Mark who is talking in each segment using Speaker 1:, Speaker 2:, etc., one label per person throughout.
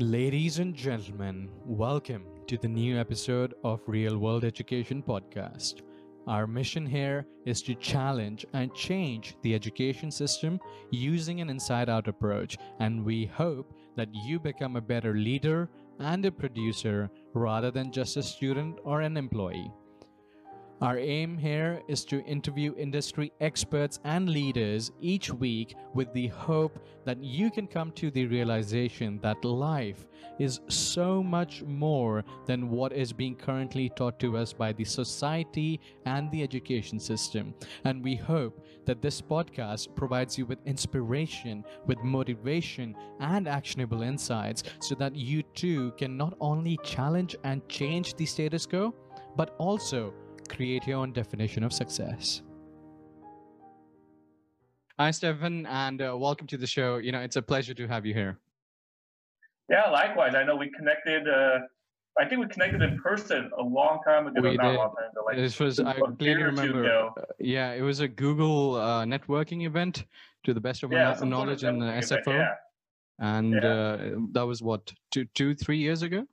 Speaker 1: Ladies and gentlemen, welcome to the new episode of Real World Education Podcast. Our mission here is to challenge and change the education system using an inside out approach, and we hope that you become a better leader and a producer rather than just a student or an employee. Our aim here is to interview industry experts and leaders each week with the hope that you can come to the realization that life is so much more than what is being currently taught to us by the society and the education system. And we hope that this podcast provides you with inspiration, with motivation, and actionable insights so that you too can not only challenge and change the status quo, but also create your own definition of success. Hi, Stephen, and uh, welcome to the show. You know, it's a pleasure to have you here.
Speaker 2: Yeah, likewise. I know we connected. Uh, I think we connected in person a long time ago.
Speaker 1: We did. Time ago, like this was I clearly remember. Uh, yeah, it was a Google uh, networking event, to the best of yeah, my knowledge, in the SFO. Event, yeah. And yeah. Uh, that was what two, two, three years ago.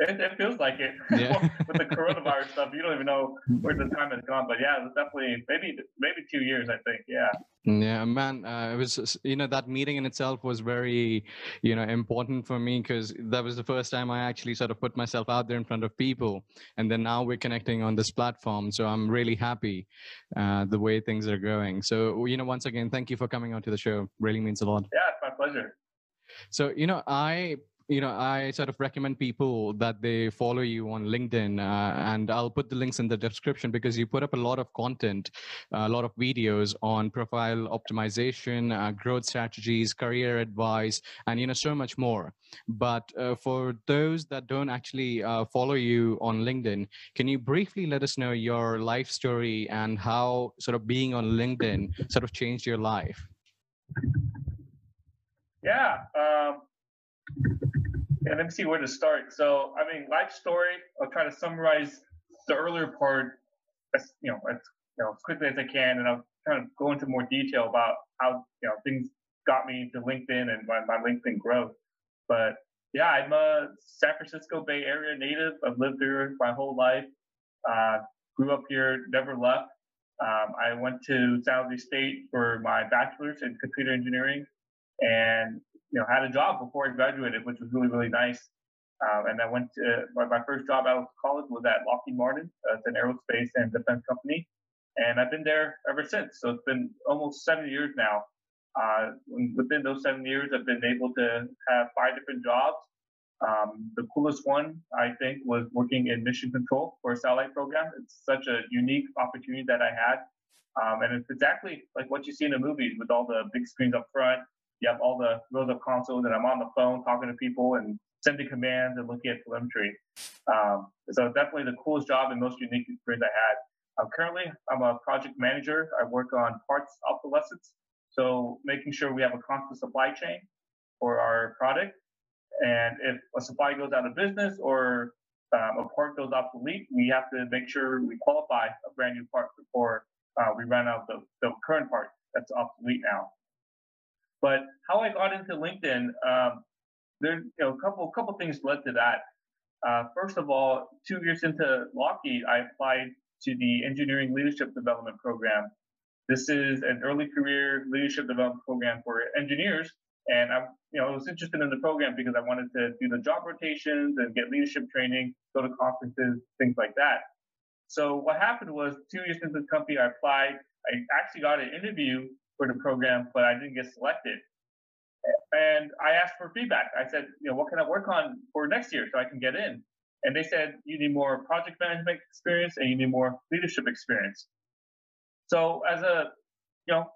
Speaker 2: It, it feels like it yeah. with the coronavirus stuff. You don't even know where the time has gone. But yeah, it's definitely maybe maybe two years. I think. Yeah.
Speaker 1: Yeah, man. Uh, it was you know that meeting in itself was very you know important for me because that was the first time I actually sort of put myself out there in front of people, and then now we're connecting on this platform. So I'm really happy uh, the way things are going. So you know, once again, thank you for coming on to the show. Really means a lot.
Speaker 2: Yeah, it's my pleasure.
Speaker 1: So, you know, I you know i sort of recommend people that they follow you on linkedin uh, and i'll put the links in the description because you put up a lot of content a lot of videos on profile optimization uh, growth strategies career advice and you know so much more. But uh, for those that don't actually uh, follow you on linkedin can you briefly let us know your life story and how sort of being on linkedin sort of changed your life?
Speaker 2: Yeah um yeah, let me see where to start. So, I mean, life story. I'll try to summarize the earlier part, as you know, as you know, as quickly as I can, and I'll kind of go into more detail about how you know things got me to LinkedIn and my, my LinkedIn growth. But yeah, I'm a San Francisco Bay Area native. I've lived here my whole life. Uh, grew up here, never left. Um, I went to San Jose State for my bachelor's in computer engineering, and you know, had a job before I graduated, which was really, really nice. Um, and I went to my, my, first job out of college was at Lockheed Martin. Uh, it's an aerospace and defense company, and I've been there ever since. So it's been almost seven years now. Uh, within those seven years, I've been able to have five different jobs. Um, the coolest one, I think, was working in mission control for a satellite program. It's such a unique opportunity that I had. Um, and it's exactly like what you see in the movies with all the big screens up front, you have all the rows of consoles, and I'm on the phone talking to people and sending commands and looking at telemetry. Um, so definitely the coolest job and most unique experience I had. Um, currently, I'm a project manager. I work on parts obsolescence, so making sure we have a constant supply chain for our product. And if a supply goes out of business or um, a part goes obsolete, we have to make sure we qualify a brand new part before uh, we run out the, the current part that's obsolete now. But how I got into LinkedIn, um, there, you know, a couple couple things led to that. Uh, first of all, two years into Lockheed, I applied to the Engineering Leadership Development Program. This is an early career leadership development program for engineers, and I, you know, I was interested in the program because I wanted to do the job rotations and get leadership training, go to conferences, things like that. So what happened was, two years into the company, I applied. I actually got an interview for the program, but I didn't get selected. And I asked for feedback. I said, you know, what can I work on for next year so I can get in? And they said, you need more project management experience and you need more leadership experience. So as a, you know,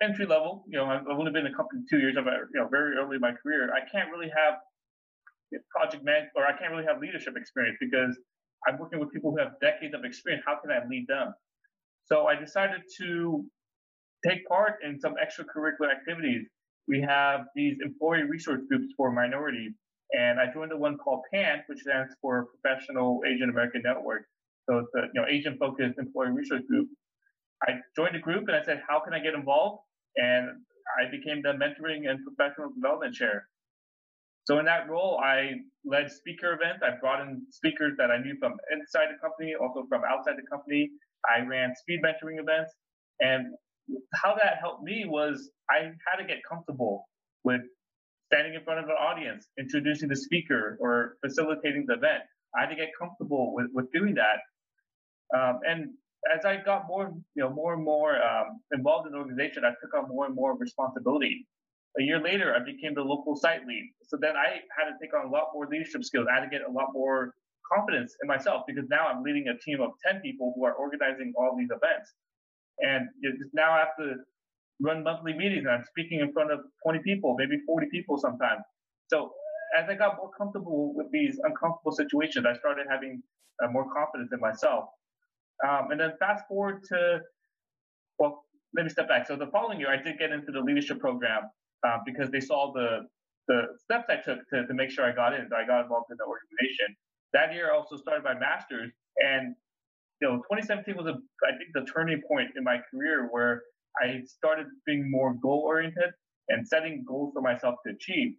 Speaker 2: entry level, you know, I've only been in a company two years. I'm, you know, very early in my career. I can't really have project management or I can't really have leadership experience because I'm working with people who have decades of experience. How can I lead them? So I decided to take part in some extracurricular activities. We have these employee resource groups for minorities, and I joined the one called PAAN, which stands for Professional Asian American Network. So it's a you know Asian focused employee resource group. I joined the group and I said, how can I get involved? And I became the mentoring and professional development chair. So in that role, I led speaker events. I brought in speakers that I knew from inside the company, also from outside the company. I ran speed mentoring events. And how that helped me was I had to get comfortable with standing in front of an audience, introducing the speaker or facilitating the event. I had to get comfortable with, with doing that. Um, and as I got more, you know, more and more um, involved in the organization, I took on more and more responsibility. A year later, I became the local site lead. So then I had to take on a lot more leadership skills. I had to get a lot more confidence in myself because now I'm leading a team of 10 people who are organizing all these events. And now I have to run monthly meetings and I'm speaking in front of 20 people, maybe 40 people sometimes. So as I got more comfortable with these uncomfortable situations, I started having uh, more confidence in myself. Um, and then fast forward to, well, let me step back. So the following year, I did get into the leadership program uh, because they saw the the steps I took to, to make sure I got in. So I got involved in the organization. That year, I also started my master's, and you know, 2017 was a I think the turning point in my career where I started being more goal oriented and setting goals for myself to achieve.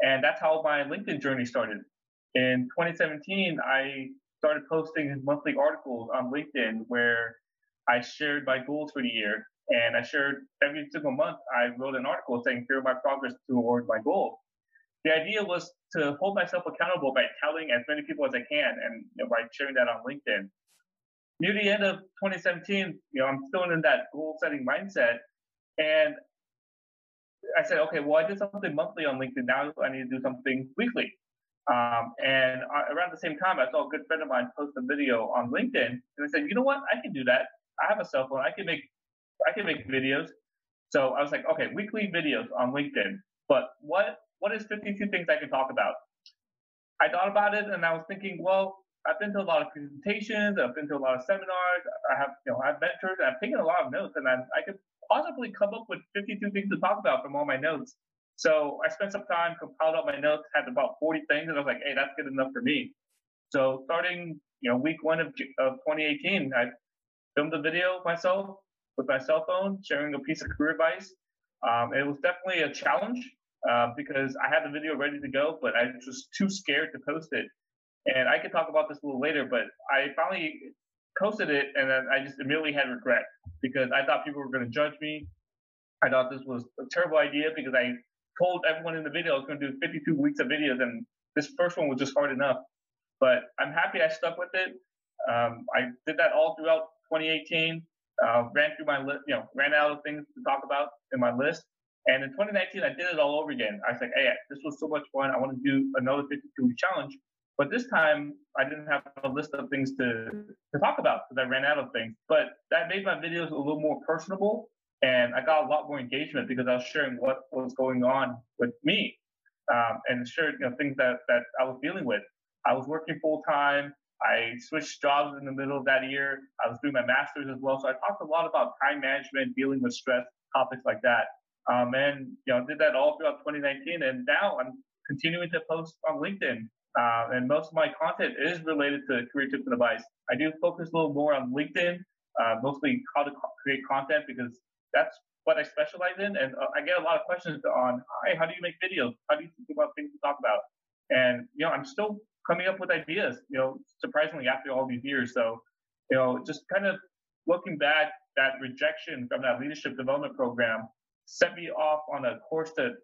Speaker 2: And that's how my LinkedIn journey started. In 2017, I started posting monthly articles on LinkedIn where I shared my goals for the year. And I shared every single month, I wrote an article saying, here my progress toward my goal. The idea was to hold myself accountable by telling as many people as I can and you know, by sharing that on LinkedIn near the end of 2017, you know, I'm still in that goal setting mindset. And I said, okay, well, I did something monthly on LinkedIn. Now I need to do something weekly. Um, and around the same time, I saw a good friend of mine post a video on LinkedIn, and I said, you know what? I can do that. I have a cell phone. I can make, I can make videos. So I was like, okay, weekly videos on LinkedIn. But what, what is 52 things I can talk about? I thought about it, and I was thinking, well, I've been to a lot of presentations. I've been to a lot of seminars. I have, you know, I've mentors. I've taken a lot of notes, and I, I could possibly come up with 52 things to talk about from all my notes. So I spent some time, compiled up my notes, had about 40 things, and I was like, hey, that's good enough for me. So starting, you know, week one of, of 2018, I filmed a video myself with my cell phone, sharing a piece of career advice. Um, it was definitely a challenge uh, because I had the video ready to go, but I was just too scared to post it and I could talk about this a little later, but I finally posted it and then I just immediately had regret because I thought people were going to judge me. I thought this was a terrible idea because I told everyone in the video I was going to do 52 weeks of videos and this first one was just hard enough. But I'm happy I stuck with it. Um, I did that all throughout 2018. Uh, ran through my list, you know, ran out of things to talk about in my list. And in 2019, I did it all over again. I was like, hey, this was so much fun. I want to do another 52 week challenge. But this time I didn't have a list of things to, to talk about because I ran out of things. But that made my videos a little more personable and I got a lot more engagement because I was sharing what was going on with me um, and sharing you know, things that, that I was dealing with. I was working full time. I switched jobs in the middle of that year. I was doing my master's as well. So I talked a lot about time management, dealing with stress, topics like that. Um, and you know, did that all throughout 2019. And now I'm continuing to post on LinkedIn uh, and most of my content is related to career tips and advice. I do focus a little more on LinkedIn, uh, mostly how to create content because that's what I specialize in. And uh, I get a lot of questions on, hi, how do you make videos? How do you think about things to talk about? And, you know, I'm still coming up with ideas, you know, surprisingly after all these years. So, you know, just kind of looking back, that rejection from that leadership development program set me off on a course to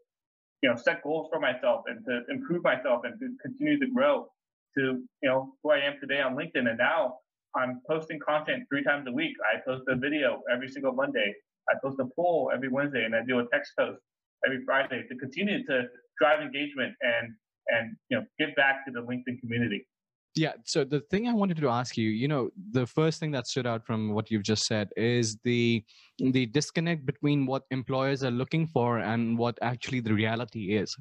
Speaker 2: you know, set goals for myself and to improve myself and to continue to grow to, you know, who I am today on LinkedIn. And now I'm posting content three times a week. I post a video every single Monday. I post a poll every Wednesday and I do a text post every Friday to continue to drive engagement and, and, you know, give back to the LinkedIn community.
Speaker 1: Yeah. So the thing I wanted to ask you, you know, the first thing that stood out from what you've just said is the the disconnect between what employers are looking for and what actually the reality is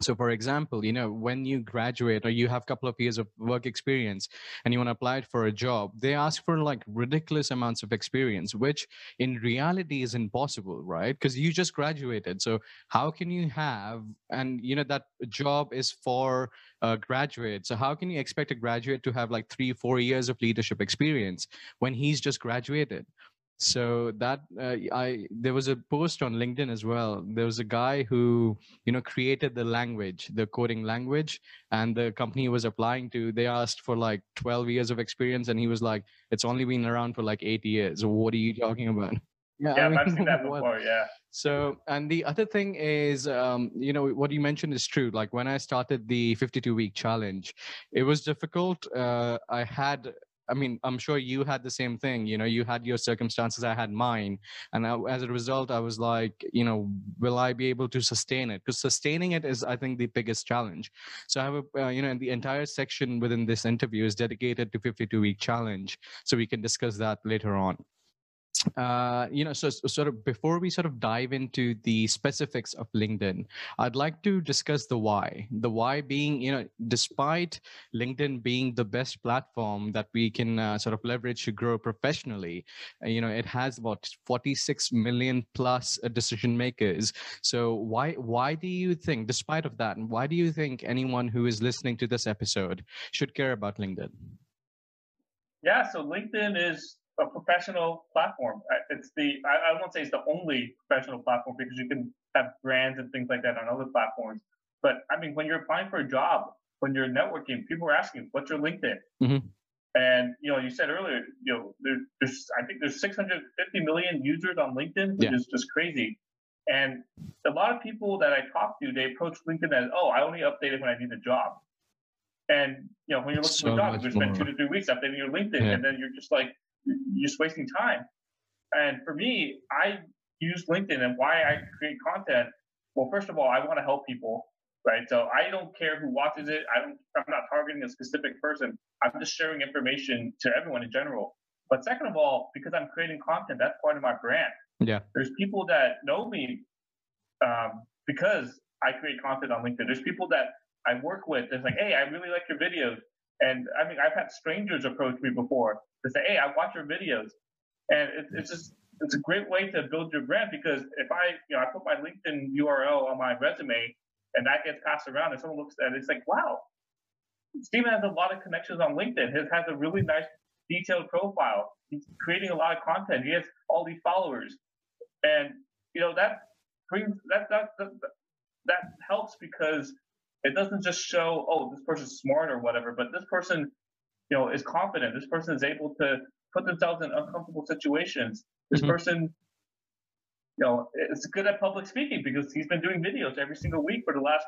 Speaker 1: so for example you know when you graduate or you have a couple of years of work experience and you want to apply for a job they ask for like ridiculous amounts of experience which in reality is impossible right? Because you just graduated so how can you have and you know that job is for a graduate so how can you expect a graduate to have like three four years of leadership experience when he's just graduated so that uh, i there was a post on linkedin as well. There was a guy who you know created the language the coding language and the company was applying to they asked for like 12 years of experience and he was like it's only been around for like 8 years. What are you talking about?
Speaker 2: Yeah, yeah I have seen that before yeah.
Speaker 1: So, and the other thing is, um, you know, what you mentioned is true. Like when I started the 52 week challenge, it was difficult. Uh, I had I mean, I'm sure you had the same thing. You know, you had your circumstances, I had mine, and I, as a result, I was like, you know, will I be able to sustain it? Because sustaining it is, I think, the biggest challenge. So I have a, uh, you know, the entire section within this interview is dedicated to 52 week challenge. So we can discuss that later on uh, you know, so, so, sort of before we sort of dive into the specifics of LinkedIn, I'd like to discuss the why. The why being, you know, despite LinkedIn being the best platform that we can uh, sort of leverage to grow professionally, uh, you know, it has about 46 million plus uh, decision makers. So why why do you think, despite of that, why do you think anyone who is listening to this episode should care about LinkedIn?
Speaker 2: Yeah, so LinkedIn is a professional platform. It's the I, I won't say it's the only professional platform because you can have brands and things like that on other platforms. But I mean, when you're applying for a job, when you're networking, people are asking, "What's your LinkedIn?" Mm-hmm. And you know, you said earlier, you know, there, there's I think there's 650 million users on LinkedIn, which yeah. is just crazy. And a lot of people that I talk to, they approach LinkedIn as, "Oh, I only update it when I need a job." And you know, when you're looking so for a job, you spend two to three weeks updating your LinkedIn, yeah. and then you're just like, you're just wasting time. And for me, I use LinkedIn and why I create content. Well, first of all, I want to help people, right? So I don't care who watches it. I don't. I'm not targeting a specific person. I'm just sharing information to everyone in general. But second of all, because I'm creating content, that's part of my brand.
Speaker 1: Yeah.
Speaker 2: There's people that know me um, because I create content on LinkedIn. There's people that I work with. It's like, hey, I really like your videos. And I mean, I've had strangers approach me before to say, "Hey, I watch your videos," and it, it's just it's a great way to build your brand because if I you know I put my LinkedIn URL on my resume and that gets passed around and someone looks at it, it's like, wow, Stephen has a lot of connections on LinkedIn. He has a really nice detailed profile. He's creating a lot of content. He has all these followers, and you know that brings that that that, that helps because it doesn't just show oh this person's smart or whatever, but this person you know, is confident. This person is able to put themselves in uncomfortable situations. This mm-hmm. person, you know, is good at public speaking because he's been doing videos every single week for the last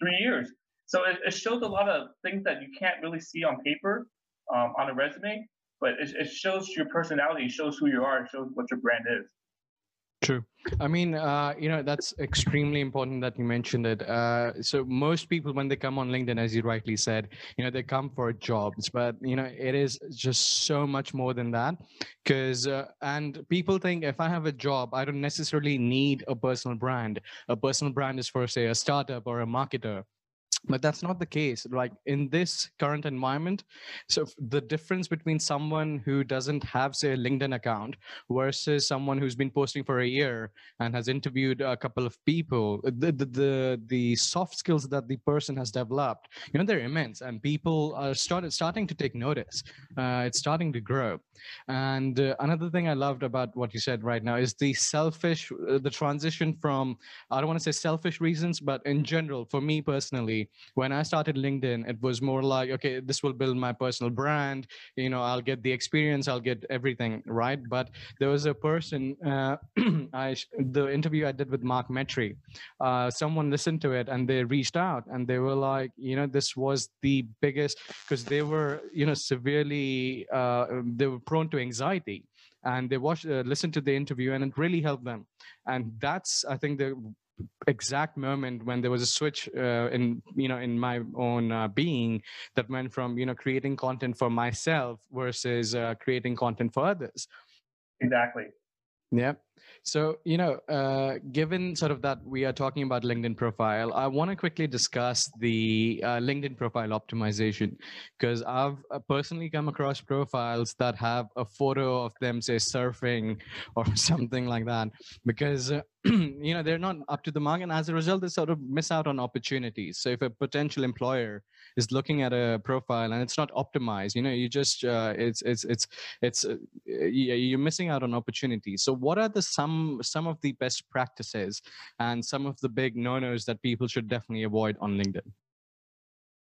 Speaker 2: three years. So it, it shows a lot of things that you can't really see on paper, um, on a resume, but it, it shows your personality, shows who you are, shows what your brand is.
Speaker 1: True. I mean, uh, you know, that's extremely important that you mentioned it. Uh, so most people, when they come on LinkedIn, as you rightly said, you know, they come for jobs, but you know, it is just so much more than that. Because uh, and people think if I have a job, I don't necessarily need a personal brand. A personal brand is for say a startup or a marketer but that's not the case like in this current environment so the difference between someone who doesn't have say a linkedin account versus someone who's been posting for a year and has interviewed a couple of people the the the, the soft skills that the person has developed you know they're immense and people are started starting to take notice uh, it's starting to grow. And uh, another thing i loved about what you said right now is the selfish uh, the transition from i don't want to say selfish reasons but in general for me personally when i started linkedin it was more like okay this will build my personal brand. You know i'll get the experience i'll get everything right? But there was a person uh, i the interview i did with mark metry uh, someone listened to it and they reached out and they were like you know this was the biggest because they were you know severely uh, they were prone to anxiety and they watched uh, listened to the interview and it really helped them. And that's i think the exact moment when there was a switch uh, in you know in my own uh, being that went from you know creating content for myself versus uh, creating content for others.
Speaker 2: Exactly.
Speaker 1: Yeah. So, you know, uh, given sort of that we are talking about LinkedIn profile, I want to quickly discuss the uh, LinkedIn profile optimization because I've uh, personally come across profiles that have a photo of them, say, surfing or something like that, because you know they're not up to the mark, and as a result, they sort of miss out on opportunities. So, if a potential employer is looking at a profile and it's not optimized you know you just uh, it's it's it's it's uh, you're missing out on opportunities. So what are the some some of the best practices and some of the big no-nos that people should definitely avoid on linkedin?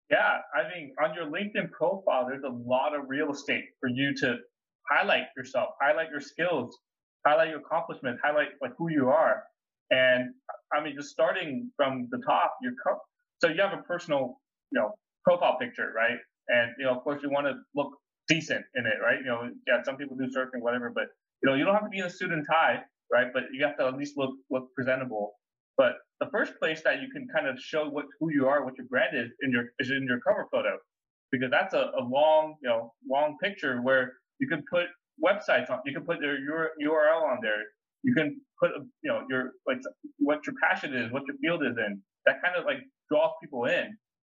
Speaker 2: Yeah i mean on your linkedin profile there's a lot of real estate for you to highlight yourself highlight your skills highlight your accomplishments highlight like who you are and i mean just starting from the top your co- so you have a personal you know profile picture, right? And you know, of course, you want to look decent in it, right? You know, yeah, some people do surfing, whatever, but you know, you don't have to be in a suit and tie, right? But you have to at least look look presentable. But the first place that you can kind of show what who you are, what your brand is, in your is in your cover photo, because that's a, a long, you know, long picture where you can put websites on, you can put their URL on there, you can put, you know, your like what your passion is, what your field is in. That kind of like draws people in.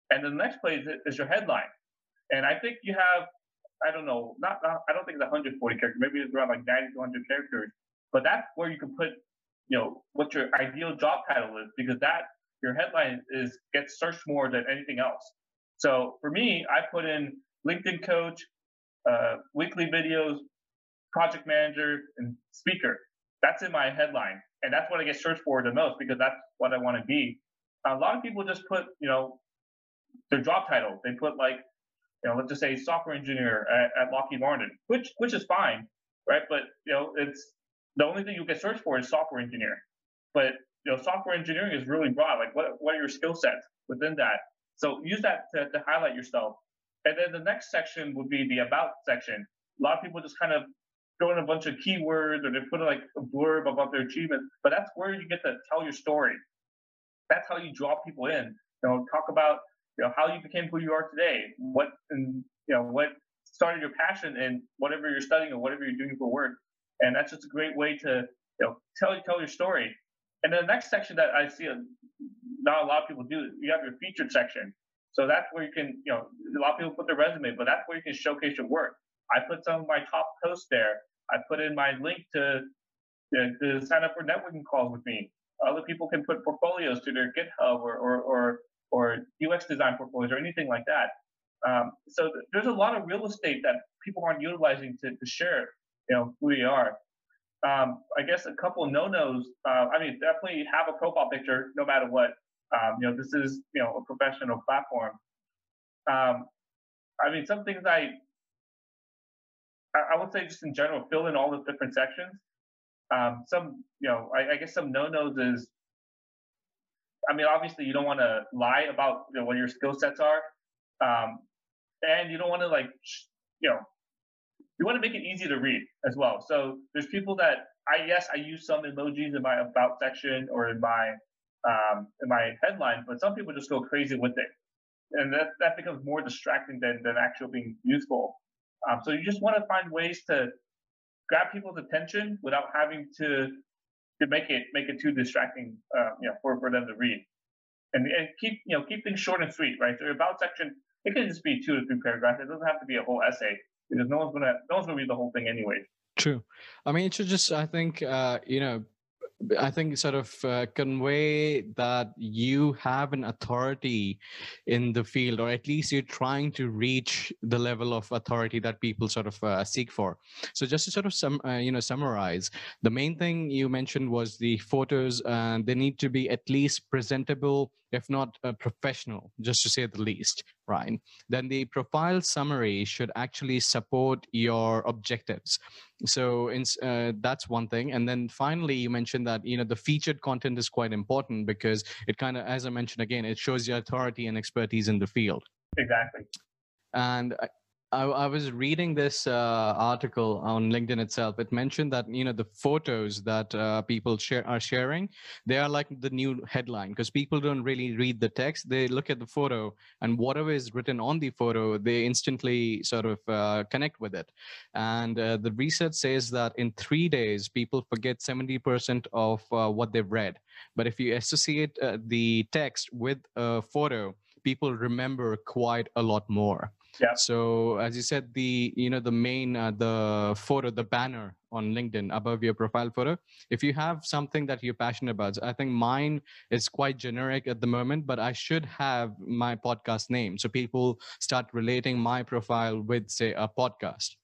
Speaker 2: And the next place is your headline. And I think you have, I don't know, not, not I don't think it's 140 characters, maybe it's around like 90 to 100 characters. But that's where you can put, you know, what your ideal job title is, because that your headline is gets searched more than anything else. So for me, I put in LinkedIn coach, uh, weekly videos, project manager, and speaker. That's in my headline, and that's what I get searched for the most because that's what I want to be. A lot of people just put, you know, their job title. They put like, you know, let's just say software engineer at, at Lockheed Martin, which which is fine, right? But you know, it's the only thing you get searched for is software engineer. But you know, software engineering is really broad. Like, what what are your skill sets within that? So use that to, to highlight yourself. And then the next section would be the about section. A lot of people just kind of throw in a bunch of keywords or they put like a blurb about their achievements, but that's where you get to tell your story. That's how you draw people in. You know, talk about you know how you became who you are today, what and you know what started your passion in whatever you're studying or whatever you're doing for work, and that's just a great way to you know tell tell your story. And then the next section that I see not a lot of people do, you have your featured section. So that's where you can, you know, a lot of people put their resume, but that's where you can showcase your work. I put some of my top posts there. I put in my link to, to, to sign up for networking calls with me. Other people can put portfolios to their GitHub or, or, or or UX design portfolios or anything like that. Um, so th- there's a lot of real estate that people aren't utilizing to, to share, you know, who they are. Um, I guess a couple no-nos. Uh, I mean, definitely have a profile picture no matter what. Um, you know, this is you know a professional platform. Um, I mean, some things I, I, would say just in general, fill in all the different sections. Um, some, you know, I, I guess some no-nos is I mean, obviously, you don't want to lie about you know, what your skill sets are, um, and you don't want to like, you know, you want to make it easy to read as well. So there's people that I yes, I use some emojis in my about section or in my um, in my headline, but some people just go crazy with it, and that that becomes more distracting than than actually being useful. Um, so you just want to find ways to grab people's attention without having to to make it make it too distracting, uh, you know, for, for them to read. And, and keep you know keep things short and sweet, right? So your about section it can just be two to three paragraphs. It doesn't have to be a whole essay because no one's gonna no one's gonna read the whole thing anyway.
Speaker 1: True. I mean, it should just I think uh, you know I think sort of uh, convey that you have an authority in the field, or at least you're trying to reach the level of authority that people sort of uh, seek for. So just to sort of sum, uh, you know, summarize, the main thing you mentioned was the photos, and they need to be at least presentable, if not uh, professional, just to say the least, right? Then the profile summary should actually support your objectives. So in, uh, that's one thing. And then finally you mentioned that you know the featured content is quite important because it kind of as i mentioned again it shows your authority and expertise in the field.
Speaker 2: Exactly.
Speaker 1: And I, I, was reading this uh, article on LinkedIn itself. It mentioned that you know the photos that uh, people share are sharing, they are like the new headline because people don't really read the text. They look at the photo and whatever is written on the photo, they instantly sort of uh, connect with it. And uh, the research says that in three days, people forget seventy percent of uh, what they've read. But if you associate uh, the text with a photo, people remember quite a lot more.
Speaker 2: Yeah.
Speaker 1: So as you said, the you know the main uh, the photo, the banner on LinkedIn above your profile photo. If you have something that you're passionate about, I think mine is quite generic at the moment, but I should have my podcast name so people start relating my profile with say a podcast.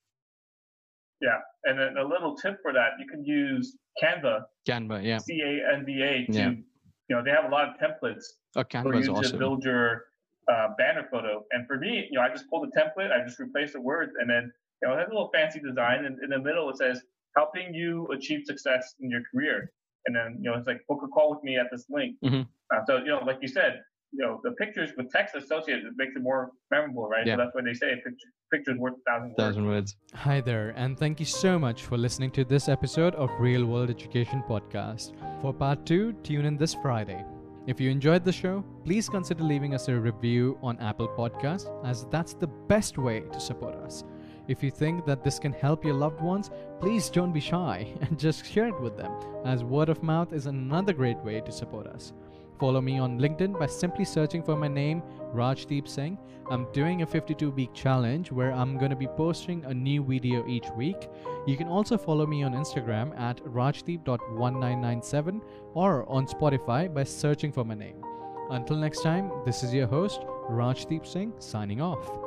Speaker 2: Yeah, and then a little tip for that, you can use Canva.
Speaker 1: Canva, yeah.
Speaker 2: C A N V A to yeah. you know they have a lot of templates
Speaker 1: oh, for you
Speaker 2: awesome. to build your uh, banner photo. And for me, you know, I just pull the template, I just replace the words, and then you know, it has a little fancy design. And in the middle, it says helping you achieve success in your career. And then you know, it's like book a call with me at this link.
Speaker 1: Mm-hmm.
Speaker 2: Uh, so you know, like you said, you know, the pictures with text associated it makes it more memorable, right? Yeah. So that's why they say picture, pictures worth a thousand words.
Speaker 1: Thousand words. Hi there, and thank you so much for listening to this episode of Real World Education Podcast. For part two, tune in this Friday. If you enjoyed the show, please consider leaving us a review on Apple Podcast, as that's the best way to support us. If you think that this can help your loved ones, please don't be shy and just share it with them, as word of mouth is another great way to support us. Follow me on LinkedIn by simply searching for my name, Rajdeep Singh. I'm doing a 52 week challenge where I'm going to be posting a new video each week. You can also follow me on Instagram at rajdeep.1997 or on Spotify by searching for my name. Until next time, this is your host, Rajdeep Singh, signing off.